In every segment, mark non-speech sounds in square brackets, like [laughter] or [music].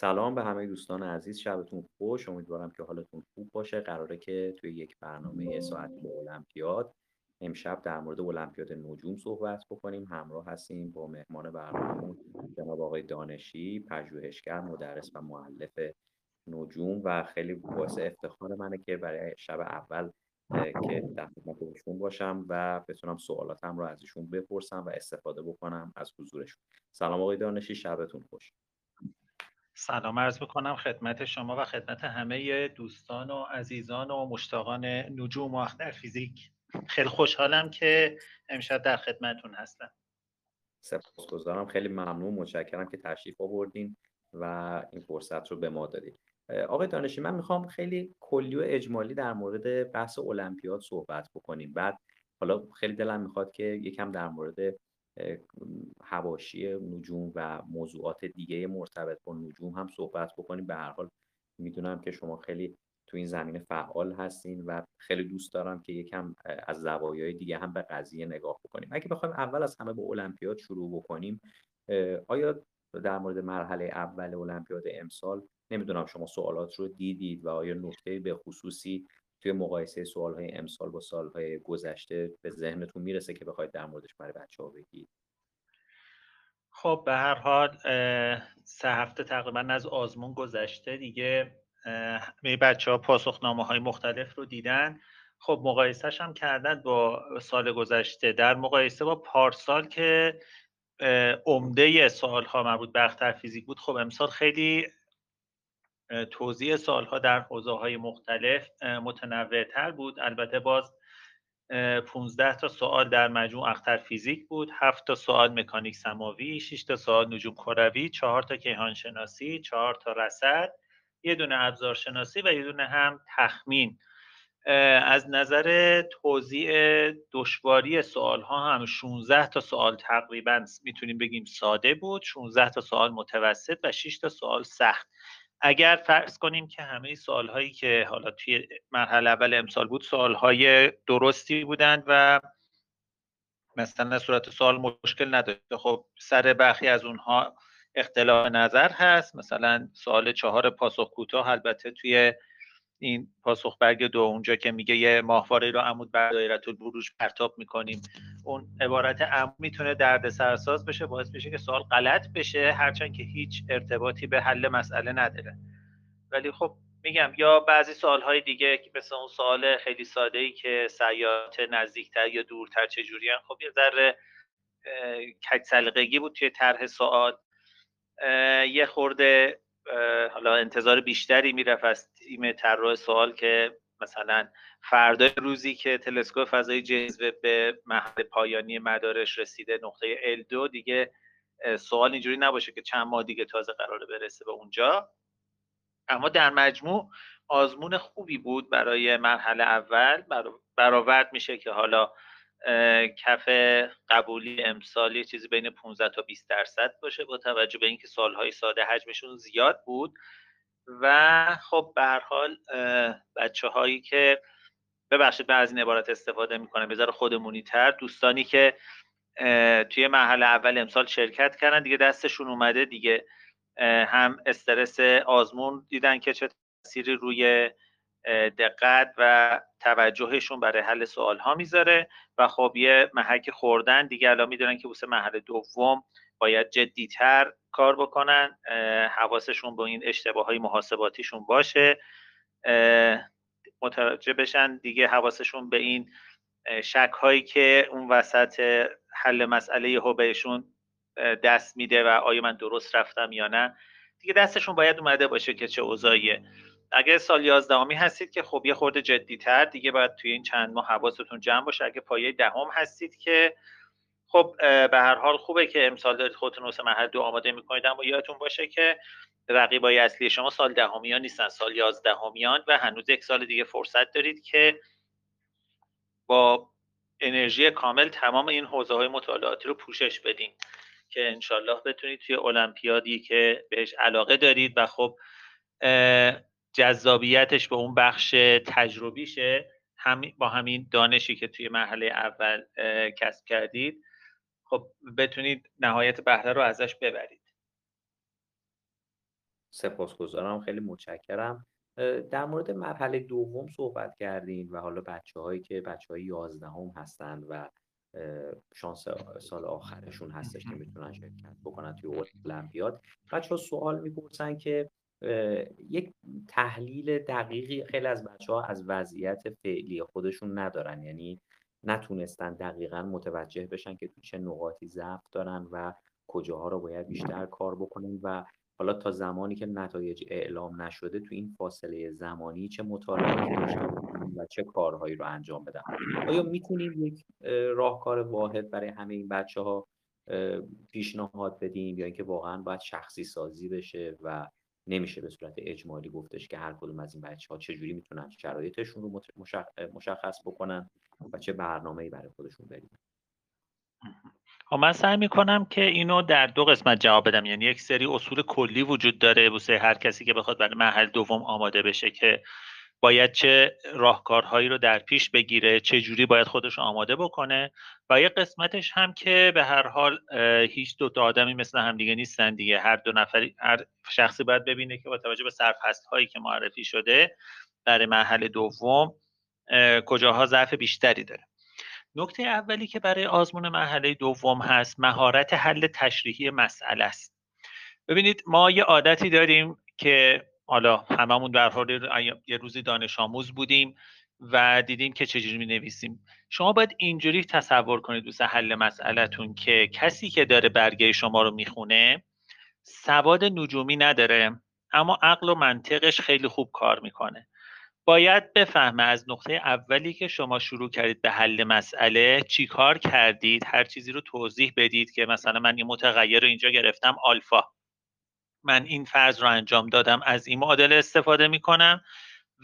سلام به همه دوستان عزیز شبتون خوش. امیدوارم که حالتون خوب باشه. قراره که توی یک برنامه ساعتی به المپیاد امشب در مورد المپیاد نجوم صحبت بکنیم. همراه هستیم با مهمان برنامه جناب آقای دانشی پژوهشگر مدرس و معلف نجوم و خیلی باعث افتخار منه که برای شب اول که در خدمت ایشون باشم و بتونم سوالاتم رو از ایشون بپرسم و استفاده بکنم از حضورشون. سلام آقای دانشی شبتون خوش. سلام عرض می‌کنم خدمت شما و خدمت همه دوستان و عزیزان و مشتاقان نجوم و اختر فیزیک. خیلی خوشحالم که امشب در خدمتون هستم. سپاسگزارم. خیلی ممنون. متشکرم که تشریف آوردین و این فرصت رو به ما دادید آقای دانشی من می‌خوام خیلی کلی و اجمالی در مورد بحث المپیاد صحبت بکنیم. بعد حالا خیلی دلم می‌خواد که یکم در مورد هواشی نجوم و موضوعات دیگه مرتبط با نجوم هم صحبت بکنیم. به هر حال می‌دونم که شما خیلی تو این زمینه فعال هستین و خیلی دوست دارم که یکم از زوایای دیگه هم به قضیه نگاه بکنیم. اگه بخوایم اول از همه به المپیاد شروع بکنیم آیا در مورد مرحله اول المپیاد امسال نمی‌دونم شما سوالات رو دیدید و آیا نکته به خصوصی توی مقایسه سوال های امسال با سال های گذشته به ذهنتون می‌رسه که بخواید در موردش برای بچه ها بگید؟ خب به هر حال سه هفته تقریبا از آزمون گذشته دیگه همه بچه ها پاسخنامه های مختلف رو دیدن. خب مقایسهش هم کردن با سال گذشته. در مقایسه با پارسال که عمده سوال ها مربوط به اختر فیزیک بود خب امسال خیلی توضیح سالها در حوزه های مختلف متنوع تر بود. البته باز 15 تا سوال در مجموع اختر فیزیک بود 7 تا سوال مکانیک سماوی 6 تا سوال نجوم کروی 4 تا کیهان شناسی 4 تا رصد یه دونه ابزار شناسی و یه دونه هم تخمین. از نظر توضیح دشواری سوال ها هم 16 تا سوال تقریبا می‌تونیم بگیم ساده بود 16 تا سوال متوسط و 6 تا سوال سخت. اگر فرض کنیم که همه سوال هایی که حالا توی مرحله اول امسال بود سوال های درستی بودند و مثلا صورت سوال مشکل نداشته خب سر برخی از اونها اختلاف نظر هست. مثلا سوال چهار پاسخ کوتاه البته توی این پاسخ برگ دو اونجا که میگه یه ماهواره رو عمود بر دایره البروج پرتاب می‌کنیم. اون عبارت عمود می‌تونه درد سرساز بشه باعث بشه که سوال غلط بشه هرچند که هیچ ارتباطی به حل مسئله نداره. ولی خب میگم یا بعضی سوال های دیگه که مثل اون سوال خیلی ساده ای که سیارات نزدیکتر یا دورتر چجوری خب یه ذره کج سلیقگی بود توی طرح سوال. یه خورده حالا انتظار بیشتری می‌رفت از تیم طراح سوال که مثلا فردا روزی که تلسکوپ فضای جزوه به محل پایانی مدارش رسیده نقطه L2 دیگه سوال اینجوری نباشه که چند ماه دیگه تازه قراره برسه به اونجا. اما در مجموع آزمون خوبی بود برای مرحله اول. برآورد میشه که حالا کف قبولی امسال یه چیزی بین 15 تا 20 درصد باشه با توجه به اینکه سالهای ساده حجمشون زیاد بود. و خب به حال بچه هایی که ببخشید من از این عبارت استفاده می‌کنم بذار خودمونی تر. دوستانی که توی مرحله اول امسال شرکت کردن دیگه دستشون اومده دیگه. هم استرس آزمون دیدن که چه تاثیری روی دقت و توجهشون برای حل سوال ها می‌ذاره و خب یه محک خوردن دیگه الان می‌دونن که واسه محل دوم باید جدیتر کار بکنن حواسشون به این اشتباه های محاسباتیشون باشه متوجه بشن دیگه حواسشون به این شک هایی که اون وسط حل مسئله یهو بهشون دست میده و آیا من درست رفتم یا نه. دیگه دستشون باید اومده باشه که چه اوضاعیه. اگه سال یازدهمی هستید که خب یه خورده جدیتر دیگه باید توی این چند ماه حواستون جمع باشه. اگه پایه دهم هستید که خب به هر حال خوبه که امسال دارید خودتون واسه مرحله دو آماده می‌کنید. اما یادتون باشه که رقیبای اصلی شما سال دهمیان نیستن. سال یازدهمیان و هنوز یک سال دیگه فرصت دارید که با انرژی کامل تمام این حوزه های مطالعاتی رو پوشش بدین که انشالله بتونید توی المپیادی که بهش علاقه دارید و خب جذابیتش به اون بخش تجربیشه هم با همین دانشی که توی مرحله اول کسب کردید خب بتونید نهایت بهره رو ازش ببرید. سپاسگزارم. خیلی متشکرم. در مورد مرحله دوم صحبت کردیم و حالا بچه هایی که بچه های یازدهم هستند و شانس سال آخرشون هستش که می‌تونن شرکت بکنن توی المپیاد بچه ها سوال می‌پرسن که یک تحلیل دقیقی خیلی از بچه ها از وضعیت فعلی خودشون ندارن. یعنی نتونستن دقیقا متوجه بشن که تو چه نقاطی ضعف دارن و کجاها رو باید بیشتر کار بکنن و حالا تا زمانی که نتایج اعلام نشده تو این فاصله زمانی چه مطالعاتی داشته و چه کارهایی رو انجام بدن. آیا می‌تونیم یک راهکار واحد برای همه این بچه ها پیشنهاد بدیم یا اینکه واقعا باید شخصی سازی بشه و نمیشه به صورت اجمالی گفتش که هر کدوم از این بچه ها چجوری می‌تونن شرایطشون رو مشخص بکنن و چه برنامه‌ای برای خودشون بریزن خب من سعی می‌کنم که اینو در دو قسمت جواب بدم. یعنی یک سری اصول کلی وجود داره. واسه هر کسی که بخواد برای مرحله دوم آماده بشه که باید چه راهکارهایی رو در پیش بگیره چه جوری باید خودش آماده بکنه و یه قسمتش هم که به هر حال هیچ دو تا آدمی مثل همدیگه نیستن دیگه. هر دو نفری هر شخصی باید ببینه که با توجه به سرفست هایی که معرفی شده برای مرحله دوم کجاها ضعف بیشتری داره. نکته اولی که برای آزمون مرحله دوم هست مهارت حل تشریحی مسئله است. ببینید ما یه عادتی داریم که حالا هممون در حال یه روزی دانش آموز بودیم و دیدیم که چجوری می نویسیم شما باید اینجوری تصور کنید دوست حل مسئلهتون که کسی که داره برگه شما رو می‌خونه سواد نجومی نداره اما عقل و منطقش خیلی خوب کار می‌کنه. باید بفهمه از نقطه اولی که شما شروع کردید به حل مسئله چی کار کردید؟ هر چیزی رو توضیح بدید که مثلا من یه متغیر رو اینجا گرفتم آلفا. من این فرض رو انجام دادم از این معادله استفاده می‌کنم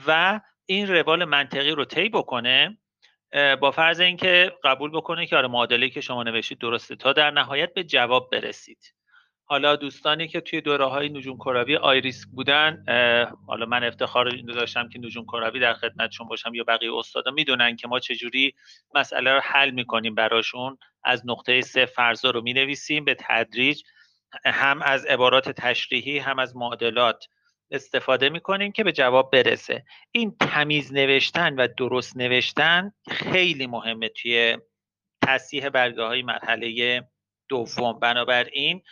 و این روال منطقی رو طی بکنه با فرض اینکه قبول بکنه که آره معادله که شما نوشتید درسته تا در نهایت به جواب برسید. حالا دوستانی که توی دوره های نجوم کروی آیریسک بودن حالا من افتخار این داشتم که نجوم کروی در خدمتشون باشم یا بقیه استادا می‌دونن که ما چجوری مسئله رو حل می‌کنیم براشون. از نقطه سه فرضا رو می‌نویسیم به تدریج هم از عبارات تشریحی هم از معادلات استفاده می‌کنیم که به جواب برسه. این تمیز نوشتن و درست نوشتن خیلی مهمه توی تصیح برگه های مرحله دوم. بنابراین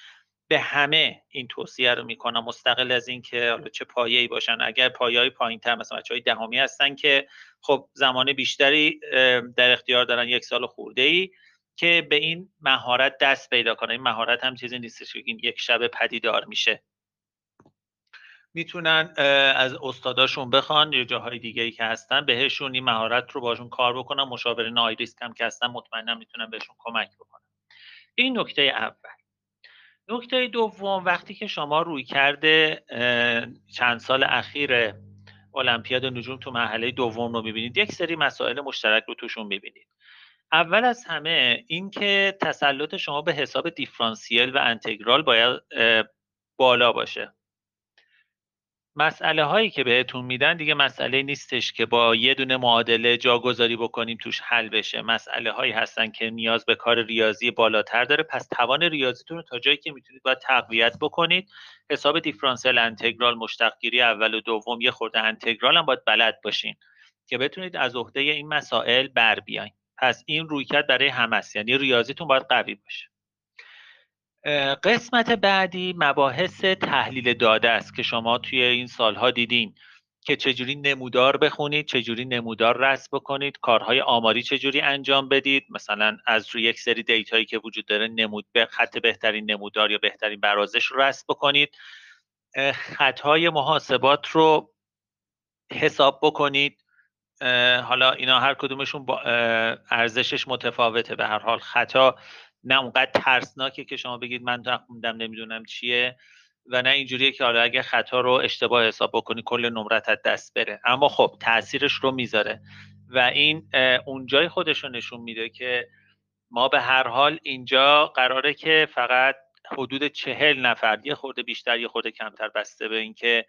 به همه این توصیه رو می‌کنم. مستقل از اینکه حالا چه ای باشن. اگر های پایین تر مثلا های دهمی هستن که خب زمان بیشتری در اختیار دارن یک سال خورده ای که به این مهارت دست پیدا کنه. این مهارت هم چیزی نیستش که این یک شب پدیدار میشه. می‌تونن از استاداشون بخوان یا جاهای دیگه ای که هستن بهشون این مهارت رو باشون کار بکنن. مشاورین آیریسک هم که هستن مطمئنا می‌تونن بهشون کمک بکنن. این نکته اول. نکته دوم وقتی که شما روی کرده چند سال اخیر المپیاد نجوم تو مرحله دوم رو می‌بینید یک سری مسائل مشترک رو توشون می‌بینید. اول از همه اینکه تسلط شما به حساب دیفرانسیل و انتگرال باید بالا باشه. مسئله هایی که بهتون میدن دیگه مسئله نیستش که با یه دونه معادله جاگذاری بکنیم توش حل بشه. مسئله هایی هستن که نیاز به کار ریاضی بالاتر داره. پس توان ریاضیتون رو تا جایی که می‌تونید باید تقویت بکنید. حساب دیفرانسیل انتگرال مشتقگیری اول و دوم یه خورده انتگرال هم باید بلد باشین که بتونید از عهده این مسائل بر بیاین. پس این رویکرد برای همه است. یعنی ریاضیتون باید قوی باشه. قسمت بعدی مباحث تحلیل داده است که شما توی این سالها دیدین که چجوری نمودار بخونید چجوری نمودار رسم بکنید کارهای آماری چجوری انجام بدید. مثلا از روی یک سری دیتایی که وجود داره نمود به خط بهترین نمودار یا بهترین برازش رو رسم بکنید. خطهای محاسبات رو حساب بکنید. حالا اینا هر کدومشون با ارزشش متفاوته. به هر حال خطا نه اونقدر ترسناکه که شما بگید من خوندم نمی‌دونم چیه و نه اینجوریه که حالا اگه خطا رو اشتباه حساب بکنی کل نمرت از دست بره. اما خب تاثیرش رو می‌ذاره و این اونجای خودش رو نشون میده که ما به هر حال اینجا قراره که فقط حدود چهل نفر یه خورده بیشتر یه خورده کمتر بسته به اینکه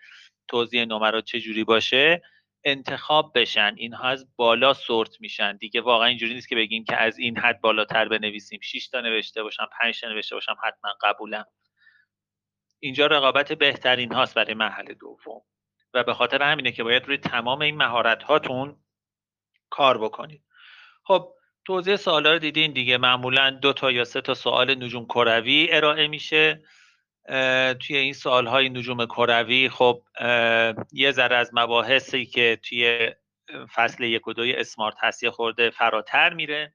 توضیح نمرات چه جوری باشه. انتخاب بشن اینها از بالا سورت میشن. دیگه واقعا اینجوری نیست که بگیم که از این حد بالاتر بنویسیم. 6 تا نوشته باشم 5 تا نوشته باشم حتما قبولم اینجا رقابت بهترین هاست برای محل دوم. و به خاطر همینه که باید روی تمام این مهارت هاتون کار بکنید. خب توضیح سوالا رو دیدین دیگه. معمولا دو تا یا سه تا سوال نجوم کروی ارائه میشه. توی این سوال های نجوم کروی خب یه ذره از مباحثی که توی فصل یک و دوی اسمارت هست خورده فراتر میره.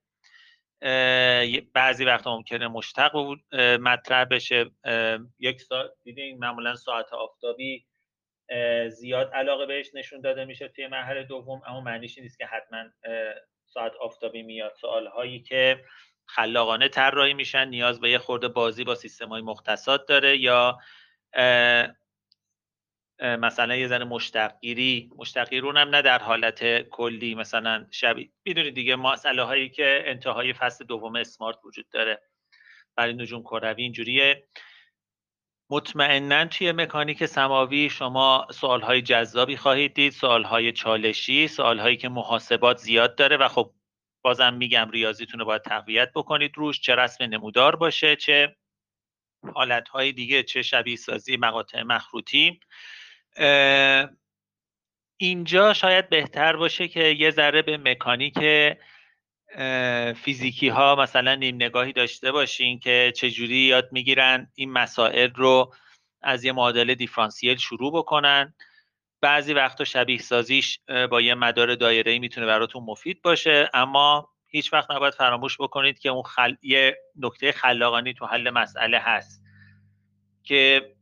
بعضی وقتا ممکنه مشتق مطرح بشه. یک ساعت دیدین معمولا ساعت آفتابی زیاد علاقه بهش نشون داده میشه توی مرحله دوم اما معنیش نیست که حتما ساعت آفتابی میاد. سوال هایی که خلاقانه طراحی میشن نیاز به یه خورده بازی با سیستم های مختصات داره یا مثلا یه ذره مشتقگیری مشتقگیری هم نه در حالت کلی مثلا شبیه می‌دونید دیگه مسئله هایی که انتهای فصل دوم اسمارت وجود داره. برای نجوم کروی اینجوریه. مطمئنا توی مکانیک سماوی شما سوال های جذابی خواهید دید سوال های چالشی سوال هایی که محاسبات زیاد داره و خب بازم میگم ریاضیتون رو باید تقویت بکنید روش چه رسم نمودار باشه چه حالت های دیگه چه شبیه سازی مقاطع مخروطی. اینجا شاید بهتر باشه که یه ذره به مکانیک فیزیکی ها مثلا نیم نگاهی داشته باشین که چجوری یاد می‌گیرن این مسائل رو از یه معادله دیفرانسیل شروع بکنن. بعضی وقتا شبیه سازیش با یه مدار دایره می‌تونه براتون مفید باشه اما هیچ وقت نباید فراموش بکنید که اون خل... یه نکته خلاقانی تو حل مسئله هست که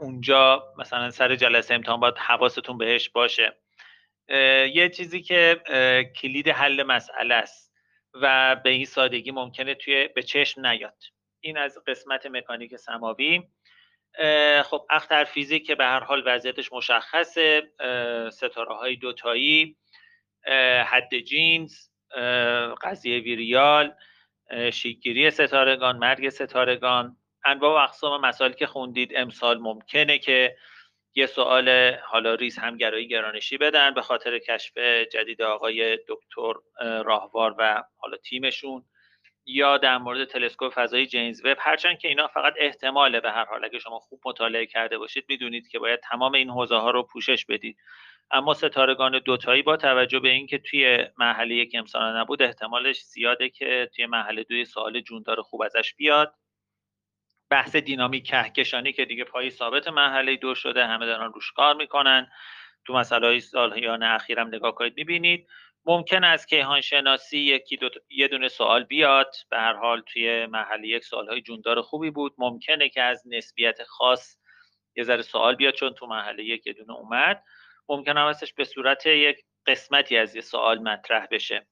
اونجا مثلا سر جلسه امتحان باید حواستون بهش باشه. یه چیزی که کلید حل مسئله است و به این سادگی ممکنه توی به چشم نیاد. این از قسمت مکانیک سماوی. خب اختر فیزیک که به هر حال وضعیتش مشخصه ستاره های دوتایی حد جینز قضیه ویریال شیگیری ستارگان مرگ ستارگان. انواع و اقسام مسائل که خوندید امسال ممکنه که یه سوال حالا ریز همگرایی گرانشی بدن به خاطر کشف جدید آقای دکتر راهوار و حالا تیمشون. یا در مورد تلسکوپ فضایی جیمز وب هرچند که اینا فقط احتماله به هر حال. اگه شما خوب مطالعه کرده باشید می‌دونید که باید تمام این حوزه ها رو پوشش بدید. اما ستارگان دوتایی با توجه به اینکه توی مرحله یک امسال نبود احتمالش زیاده که توی مرحله دوی سوال جوندار خوب ازش بیاد. بحث دینامیک کهکشانی که دیگه پای ثابت مرحله دو شده همه دارن روش کار می‌کنن. تو های سالیان اخیرم نگاه کنید می‌بینید ممکن است کیهان شناسی یکی دو یه دونه سوال بیاد. به هر حال توی مرحله یک سوال های جوندار خوبی بود. ممکنه که از نسبیت خاص یه ذره سوال بیاد چون تو مرحله یک یه دونه اومد. ممکن هستش به صورت یک قسمتی از یه سوال مطرح بشه.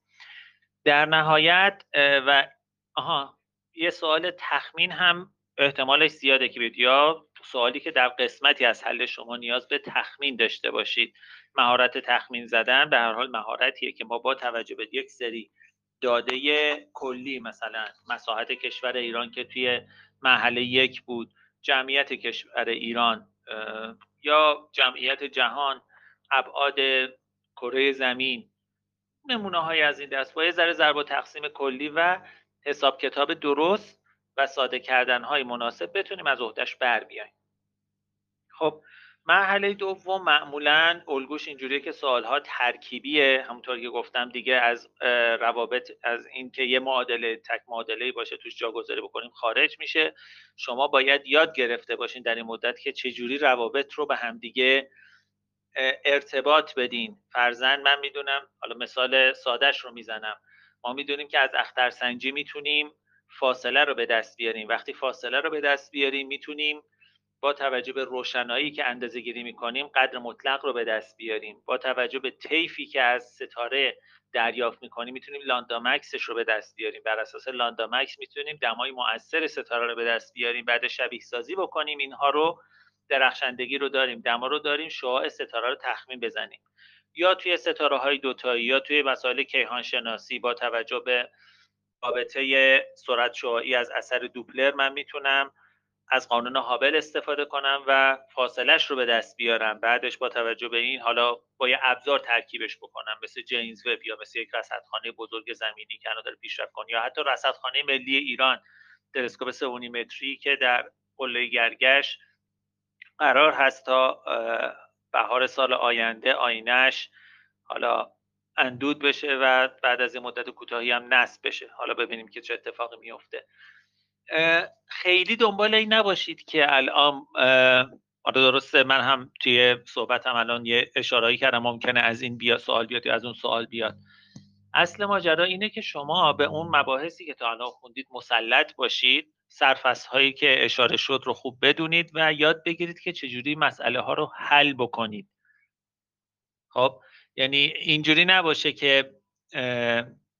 در نهایت و آها یه سوال تخمین هم احتمالش زیاده که بیاد یا سوالی که در قسمتی از حل شما نیاز به تخمین داشته باشید. مهارت تخمین زدن به هر حال مهارتیه که ما با توجه به یک سری داده کلی مثلا مساحت کشور ایران که توی محله یک بود جمعیت کشور ایران یا جمعیت جهان ابعاد کره زمین نمونه های از این دست. با یه ذره ضرب و تقسیم کلی و حساب کتاب درست و ساده کردن های مناسب بتونیم از عهدهش بر بیایم خب مرحله دوم معمولا الگوش اینجوریه که سوالها ترکیبیه. همونطور که گفتم دیگه از روابط از اینکه یه معادله تک معادله باشه توش جاگذاری بکنیم خارج میشه. شما باید یاد گرفته باشین در این مدت که چجوری روابط رو به همدیگه ارتباط بدین. فرزن من می‌دونم حالا مثال سادهش رو می‌زنم. ما می‌دونیم که از اخترسنجی می‌تونیم فاصله رو به دست بیاریم. وقتی فاصله رو به دست بیاریم می‌تونیم با توجه به روشنایی که اندازه گیری می‌کنیم قدر مطلق رو به دست بیاریم. با توجه به طیفی که از ستاره دریافت می‌کنیم می‌تونیم لاندامکسش رو به دست بیاریم. بر اساس لاندامکس می‌تونیم دمای مؤثر ستاره رو به دست بیاریم. بعد شبیه سازی بکنیم. اینها رو درخشندگی رو داریم. دما رو داریم. شعاع ستاره رو تخمین بزنیم. یا توی ستاره های دوتایی یا توی مسائل کیهان شناسی با توجه به رابطه سرعت شعاعی از اثر دوپلر من می‌تونم از قانون هابل استفاده کنم و فاصلش رو به دست بیارم. بعدش با توجه به این حالا با یه ابزار ترکیبش بکنم. مثل جینز وب یا مثل یک رصدخانه بزرگ زمینی که داره پیشرفت کنه یا حتی رصدخانه ملی ایران تلسکوپ سونیمتری که در قله گرگش قرار هست تا بهار سال آینده آینش حالا اندود بشه و بعد از این مدت کوتاهی هم نصب بشه. حالا ببینیم که چه اتفاقی میفته خیلی دنبال این نباشید که الان آره درسته من هم توی صحبتم الان یه اشارهایی کردم ممکنه از این بیا سوال بیاد یا از اون سوال بیاد. اصل ماجرا اینه که شما به اون مباحثی که تا الان خوندید مسلط باشید سرفصل هایی که اشاره شد رو خوب بدونید و یاد بگیرید که چجوری مسئله ها رو حل بکنید. خب یعنی اینجوری نباشه که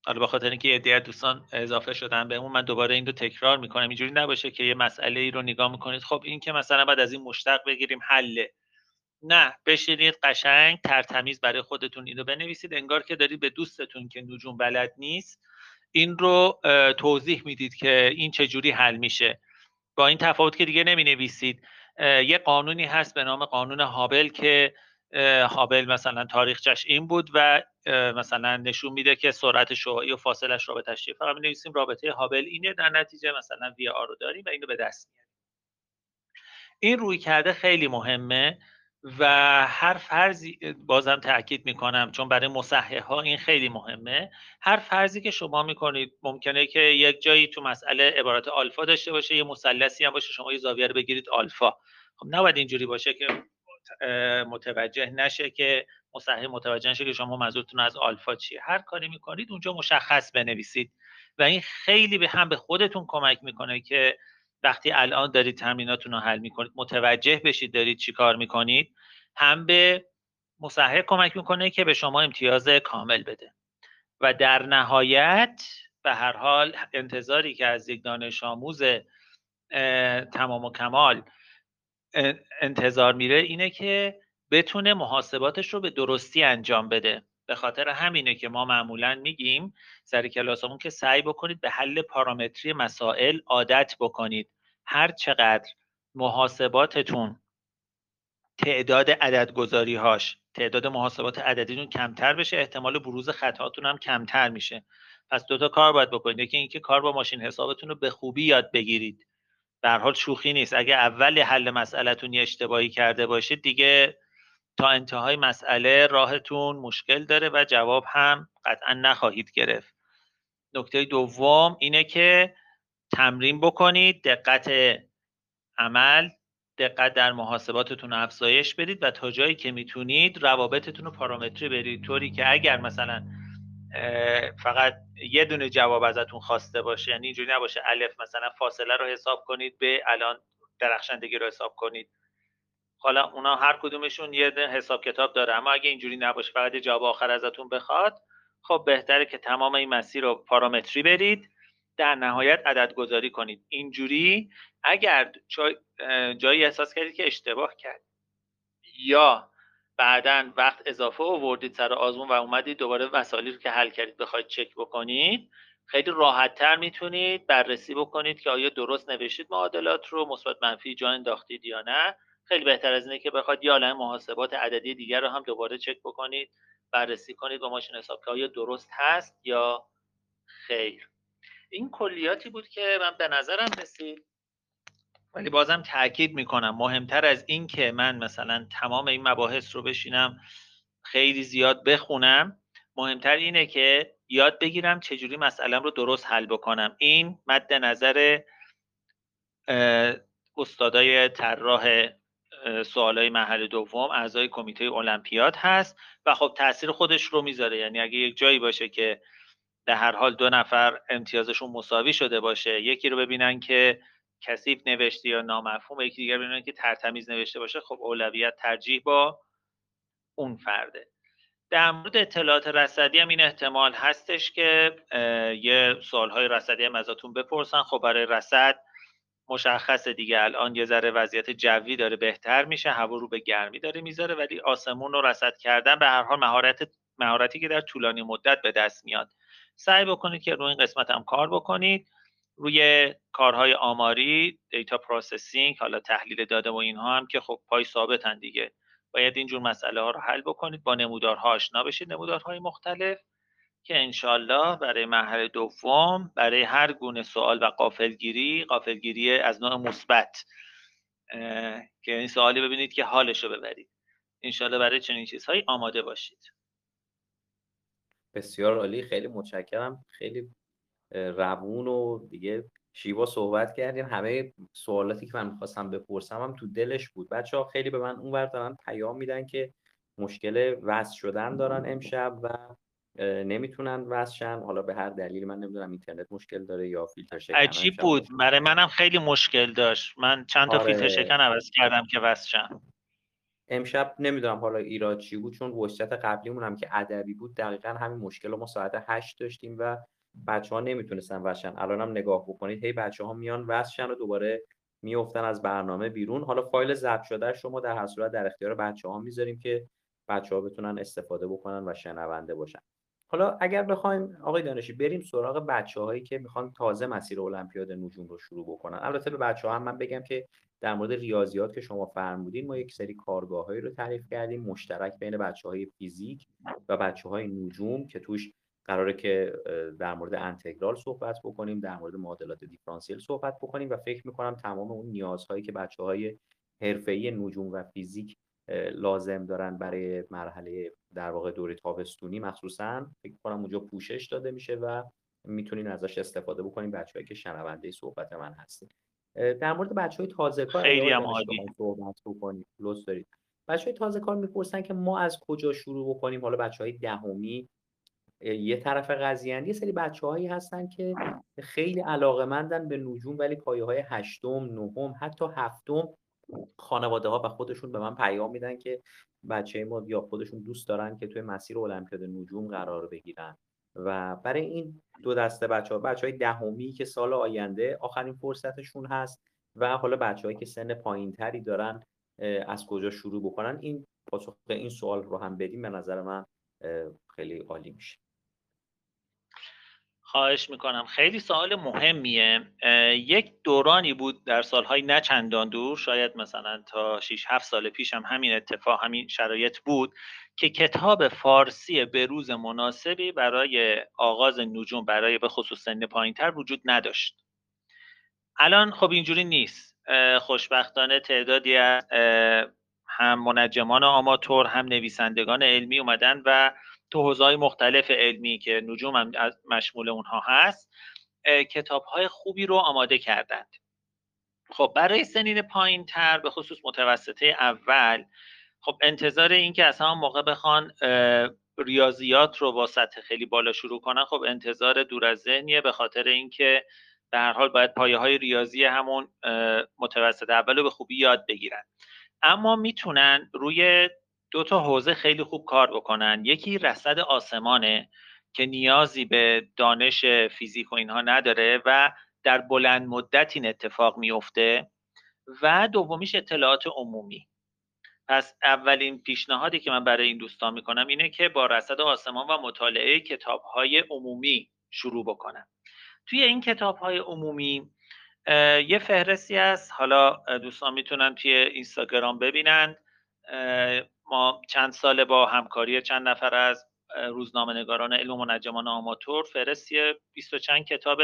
حالا به خاطر اینکه یه دوستان اضافه شدن بهمون من دوباره این رو تکرار می‌کنم. اینجوری نباشه که یه مسئله ای رو نگاه می‌کنید. خب این که مثلا بعد از این مشتق بگیریم حله. نه بشینید قشنگ ترتمیز برای خودتون اینو بنویسید. انگار که دارید به دوستتون که نجوم بلد نیست این رو توضیح می‌دید که این چجوری حل میشه. با این تفاوت که دیگه نمی نویسید یه قانونی هست به نام قانون هابل که هابل مثلا تاریخچش این بود و مثلا نشون میده که سرعت شعاعی و فاصلش را به تشریف فقط نویسیم رابطه هابل اینه در نتیجه مثلا وی آر رو داریم و اینو به دست میاریم. این روی کرده خیلی مهمه و هر فرضی بازم تاکید می‌کنم چون برای مصحح ها این خیلی مهمه. هر فرضی که شما می‌کنید ممکنه که یک جایی تو مسئله عبارت آلفا داشته باشه یه مثلثی هم باشه شما یه زاویه رو بگیرید آلفا. خب نباید اینجوری باشه که متوجه نشه که مصحح متوجه نشه که شما منظورتون از آلفا چیه. هر کاری می‌کنید اونجا مشخص بنویسید. و این خیلی به هم به خودتون کمک می‌کنه که وقتی الان دارید تمریناتون رو حل می‌کنید متوجه بشید دارید چی کار می‌کنید هم به مصحح کمک می‌کنه که به شما امتیاز کامل بده. و در نهایت به هر حال انتظاری که از یک دانش آموز تمام و کمال انتظار میره اینه که بتونه محاسباتش رو به درستی انجام بده. به خاطر همینه که ما معمولا میگیم سر کلاسمون که سعی بکنید به حل پارامتری مسائل عادت بکنید. هر چقدر محاسباتتون تعداد عددگذاری هاش تعداد محاسبات عددیتون کمتر بشه احتمال بروز خطاتون هم کمتر میشه. پس دوتا کار باید بکنید. یکی اینکه کار با ماشین حسابتون رو به خوبی یاد بگیرید. در حال شوخی نیست. اگه اول حل مسئلهتون یه اشتباهی کرده باشید دیگه تا انتهای مسئله راهتون مشکل داره و جواب هم قطعا نخواهید گرفت. نکته دوم اینه که تمرین بکنید دقت عمل دقت در محاسباتتون افزایش بدید و تا جایی که می‌تونید روابطتون رو پارامتری برید طوری که اگر مثلا فقط یه دونه جواب ازتون خواسته باشه یعنی اینجوری نباشه الف مثلا فاصله رو حساب کنید به الان درخشندگی رو حساب کنید. حالا اونا هر کدومشون یه حساب کتاب داره. اما اگه اینجوری نباشه فقط جواب آخر ازتون بخواد خب بهتره که تمام این مسیر رو پارامتری برید در نهایت عدد گذاری کنید. اینجوری اگر جایی احساس کردید که اشتباه کرد یا بعدا وقت اضافه آوردید سر آزمون و اومدید دوباره مسائلی رو که حل کردید بخواید چک بکنید خیلی راحت تر می‌تونید بررسی بکنید که آیا درست نوشتید معادلات رو مثبت منفی جا انداختید یا نه. خیلی بهتر از اینه که بخواید یا محاسبات عددی دیگر رو هم دوباره چک بکنید بررسی کنید با ماشین حساب که آیا درست هست یا خیر. این کلیاتی بود که من به نظرم رسید. ولی بازم تاکید می‌کنم مهمتر از این که من مثلا تمام این مباحث رو بشینم خیلی زیاد بخونم مهمتر اینه که یاد بگیرم چجوری مسئلم رو درست حل بکنم. این مد نظر استادای طراح سوالای محل دوم اعضای کمیته المپیاد هست و خب تاثیر خودش رو می‌ذاره. یعنی اگه یک جایی باشه که در هر حال دو نفر امتیازشون مساوی شده باشه یکی رو ببینن که کثیف نوشته یا نامفهوم یکی دیگر ببینن که ترتمیز نوشته باشه خب اولویت ترجیح با اون فرده. در مورد اطلاعات رصدی هم این احتمال هستش که یه سوالهای رصدی هم ازتون بپرسن. خب برای رصد مشخصه دیگه. الان یه ذره وضعیت جوی داره بهتر میشه هوا رو به گرمی داره می‌ذاره ولی آسمون رو رصد کردن به هر حال مهارت مهارتی که در طولانی مدت به دست میاد. سعی بکنید که روی این قسمت هم کار بکنید. روی کارهای آماری data processing حالا تحلیل داده و اینها هم که خب پای ثابتن دیگه. باید اینجور مسئله ها رو حل بکنید. با نمودارها آشنا بشید. نمودارهای مختلف. که انشالله برای مرحله دوم برای هر گونه سوال و غافلگیری غافلگیری از نوع مثبت که این سوالی ببینید که حالش رو ببرید. انشالله برای چنین چیزهایی آماده باشید. بسیار عالی خیلی متشکرم. خیلی روون و دیگه شیوا صحبت کردیم. همه سوالاتی که من می‌خواستم بپرسم هم تو دلش بود. بچه ها خیلی به من اونور دارن پیام میدن که مشکل وصل شدن دارن امشب و نمی‌تونن وصل حالا به هر دلیلی من نمی‌دونم اینترنت مشکل داره یا فیلتر شکن عجیب بود. برای منم خیلی مشکل داشت. من چند تا آره. فیلتر شکن عوض کردم که وصل امشب نمی‌دونم حالا ایراد چی بود چون وشت قبلیمون هم که ادبی بود دقیقا همین مشکل رو ما ساعت هشت داشتیم و بچه ها نمی‌تونستن وشن الان هم نگاه بکنید هی بچه ها میان وشن و دوباره میفتن از برنامه بیرون. حالا فایل ضبط شده شما در هر صورت در اختیار بچه ها می‌ذاریم که بچه ها بتونن استفاده بکنن و شنونده باشن. حالا اگر بخوایم آقای دانشی بریم سراغ بچه هایی که می‌خوان تازه مسیر المپیاد نجوم رو شروع بکنن. البته به بچه ها هم من بگم که در مورد ریاضیات که شما فرمودین ما یک سری کارگاه هایی رو تعریف کردیم مشترک بین بچه های فیزیک و بچه های نجوم که توش قراره که در مورد انتگرال صحبت بکنیم در مورد معادلات دیفرانسیل صحبت بکنیم و فکر می‌کنم تمام اون نیازهایی که بچه های حرفه‌ای نجوم و فیزیک لازم دارن برای مرحله در واقع دوره تابستونی مخصوصا فکر کنم اونجا پوشش داده میشه و می‌تونین ازش استفاده بکنیم بچه‌هایی که شنونده صحبت من هستین. در مورد بچه های تازه کار خیلی هم صحبت بکنیم. لطف دارید. بچه های تازه کار می‌پرسن که ما از کجا شروع بکنیم؟ حالا بچه های دهمی یه طرف قضیه یه سری بچه هایی هستن که خیلی علاقه مندن به نجوم ولی پایه های هشتم نهم حتی هفتم خانواده ها و خودشون به من پیام میدن که بچه ما یا خودشون دوست دارن که توی مسیر المپیاد نجوم قرار بگیرن. و برای این دو دسته بچه ها بچه های دهمی که سال آینده آخرین فرصتشون هست و حالا بچه که سن پایین تری دارن از کجا شروع بکنن این پاسخ این سوال رو هم بدیم. به نظر من خیلی عالی میشه. خواهش می‌کنم. خیلی سوال مهمیه. یک دورانی بود در سالهای نه چندان دور شاید مثلا تا 6 7 سال پیش هم همین اتفاق همین شرایط بود که کتاب فارسی به روز مناسبی برای آغاز نجوم برای به خصوص سن پایینتر وجود نداشت. الان خب اینجوری نیست. خوشبختانه تعدادی از هم منجمان آماتور هم نویسندگان علمی اومدن و تو حوزه‌های مختلف علمی که نجوم هم مشمول اونها هست کتاب های خوبی رو آماده کردند. خب برای سنین پایین تر به خصوص متوسطه اول خب انتظار این که از همون موقع بخوان ریاضیات رو با سطح خیلی بالا شروع کنن خب انتظار دور از ذهنیه به خاطر اینکه به هر حال باید پایه های ریاضی همون متوسط اول رو به خوبی یاد بگیرن. اما می‌تونن روی دو تا حوزه خیلی خوب کار بکنن. یکی رصد آسمانه که نیازی به دانش فیزیک و اینها نداره و در بلند مدت این اتفاق میفته. و دومیش اطلاعات عمومی. پس اولین پیشنهادی که من برای این دوستان می‌کنم اینه که با رصد آسمان و مطالعه کتاب های عمومی شروع بکنن. توی این کتاب های عمومی یه فهرستی است حالا دوستان می‌تونن توی اینستاگرام ببینند ما چند ساله با همکاری چند نفر از روزنامه نگاران علم و منجمان آماتور فرستی بیست و چند کتاب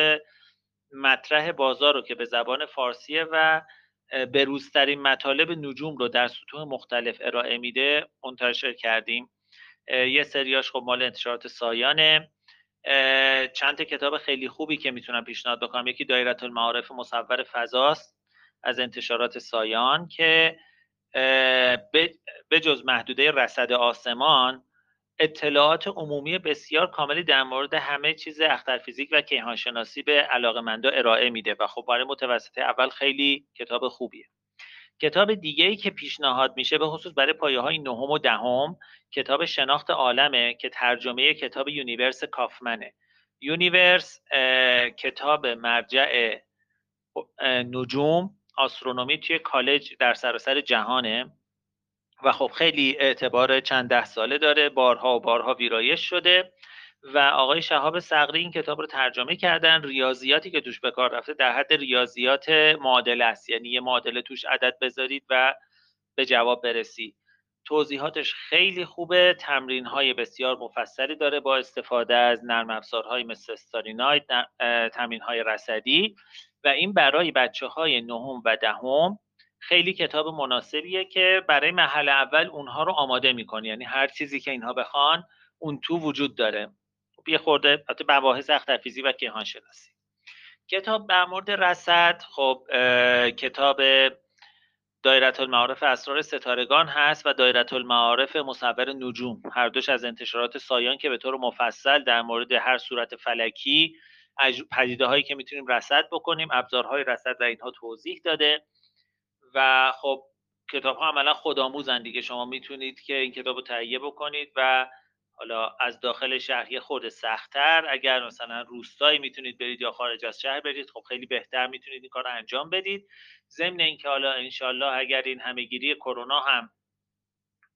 مطرح بازار رو که به زبان فارسیه و به روزترین مطالب نجوم رو در سطوح مختلف ارائه میده منتشر کردیم. یه سریاش خب مال انتشارات سایانه. چند کتاب خیلی خوبی که می‌تونم پیشنهاد بکنم. یکی دایره المعارف مصور فضاست از انتشارات سایان که به جز محدوده رصد آسمان اطلاعات عمومی بسیار کاملی در مورد همه چیز اخترفیزیک و کیهانشناسی به علاقمندا ارائه میده و خب برای متوسطه اول خیلی کتاب خوبیه. کتاب دیگه ای که پیشنهاد میشه به خصوص برای پایه های نهم و دهم کتاب شناخت عالمه که ترجمه کتاب Universe کافمنه. Universe کتاب مرجع نجوم astronomy توی کالج در سراسر جهانه و خب خیلی اعتبار چند ده ساله داره بارها و بارها ویرایش شده و آقای شهاب صقری این کتاب رو ترجمه کردن. ریاضیاتی که توش به کار رفته در حد ریاضیات معادله است یعنی یه معادله توش عدد بذارید و به جواب برسید توضیحاتش خیلی خوبه تمرین های بسیار مفصلی داره با استفاده از نرم افزارهای مثل استارینایت تمرین های رصدی. و این برای بچه های نهم و دهم خیلی کتاب مناسبیه که برای محل اول اونها رو آماده می‌کنه یعنی هر چیزی که اینها بخوان اون تو وجود داره. یه خورده حتی مباحث اخترفیزی و کیهان شناسی کتاب در مورد رصد خب کتاب دایره المعارف اسرار ستارگان هست و دایره المعارف مصور نجوم. هر دوش از انتشارات سایان که به طور مفصل در مورد هر صورت فلکی پدیده هایی که می‌تونیم رصد بکنیم ابزارهای رصد و اینها توضیح داده و خب کتاب ها عملا خودآموزن دیگه. شما می‌تونید که این کتاب رو تهیه بکنید و حالا از داخل شهر یه خورده سختتر اگر مثلا روستایی می‌تونید برید یا خارج از شهر برید خب خیلی بهتر می‌تونید این کار انجام بدید. ضمن اینکه حالا انشالله اگر این همهگیری کرونا هم